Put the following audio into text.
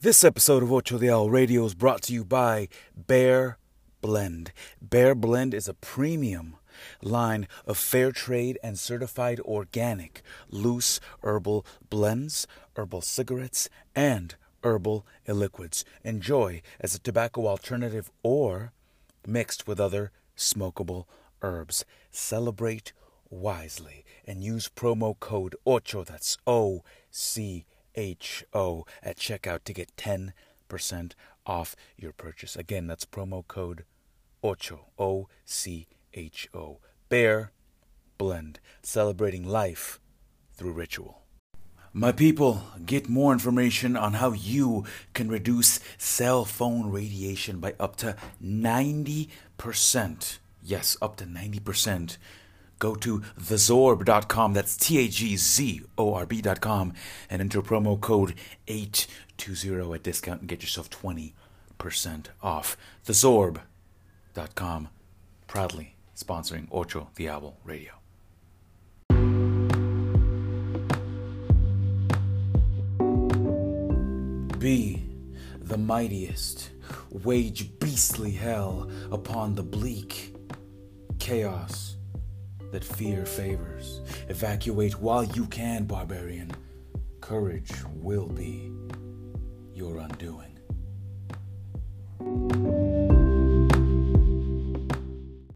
This episode of Ocho Diablo Radio is brought to you by Bear Blend. Bear Blend is a premium line of fair trade and certified organic loose herbal blends, herbal cigarettes, and herbal liquids. Enjoy as a tobacco alternative or mixed with other smokable herbs. Celebrate wisely and use promo code OCHO, that's O C O, at checkout to get 10% off your purchase. Again, that's promo code OCHO, O C H O. Bear Blend, celebrating life through ritual. My people, get more information on how you can reduce cell phone radiation by up to 90%. Yes, up to 90%. Go to thezorb.com, that's T A G Z O R B.com, and enter promo code 820 at discount and get yourself 20% off. Thezorb.com, proudly sponsoring Ocho Diablo Radio. Be the mightiest, wage beastly hell upon the bleak chaos that fear favors. Evacuate while you can, barbarian. Courage will be your undoing.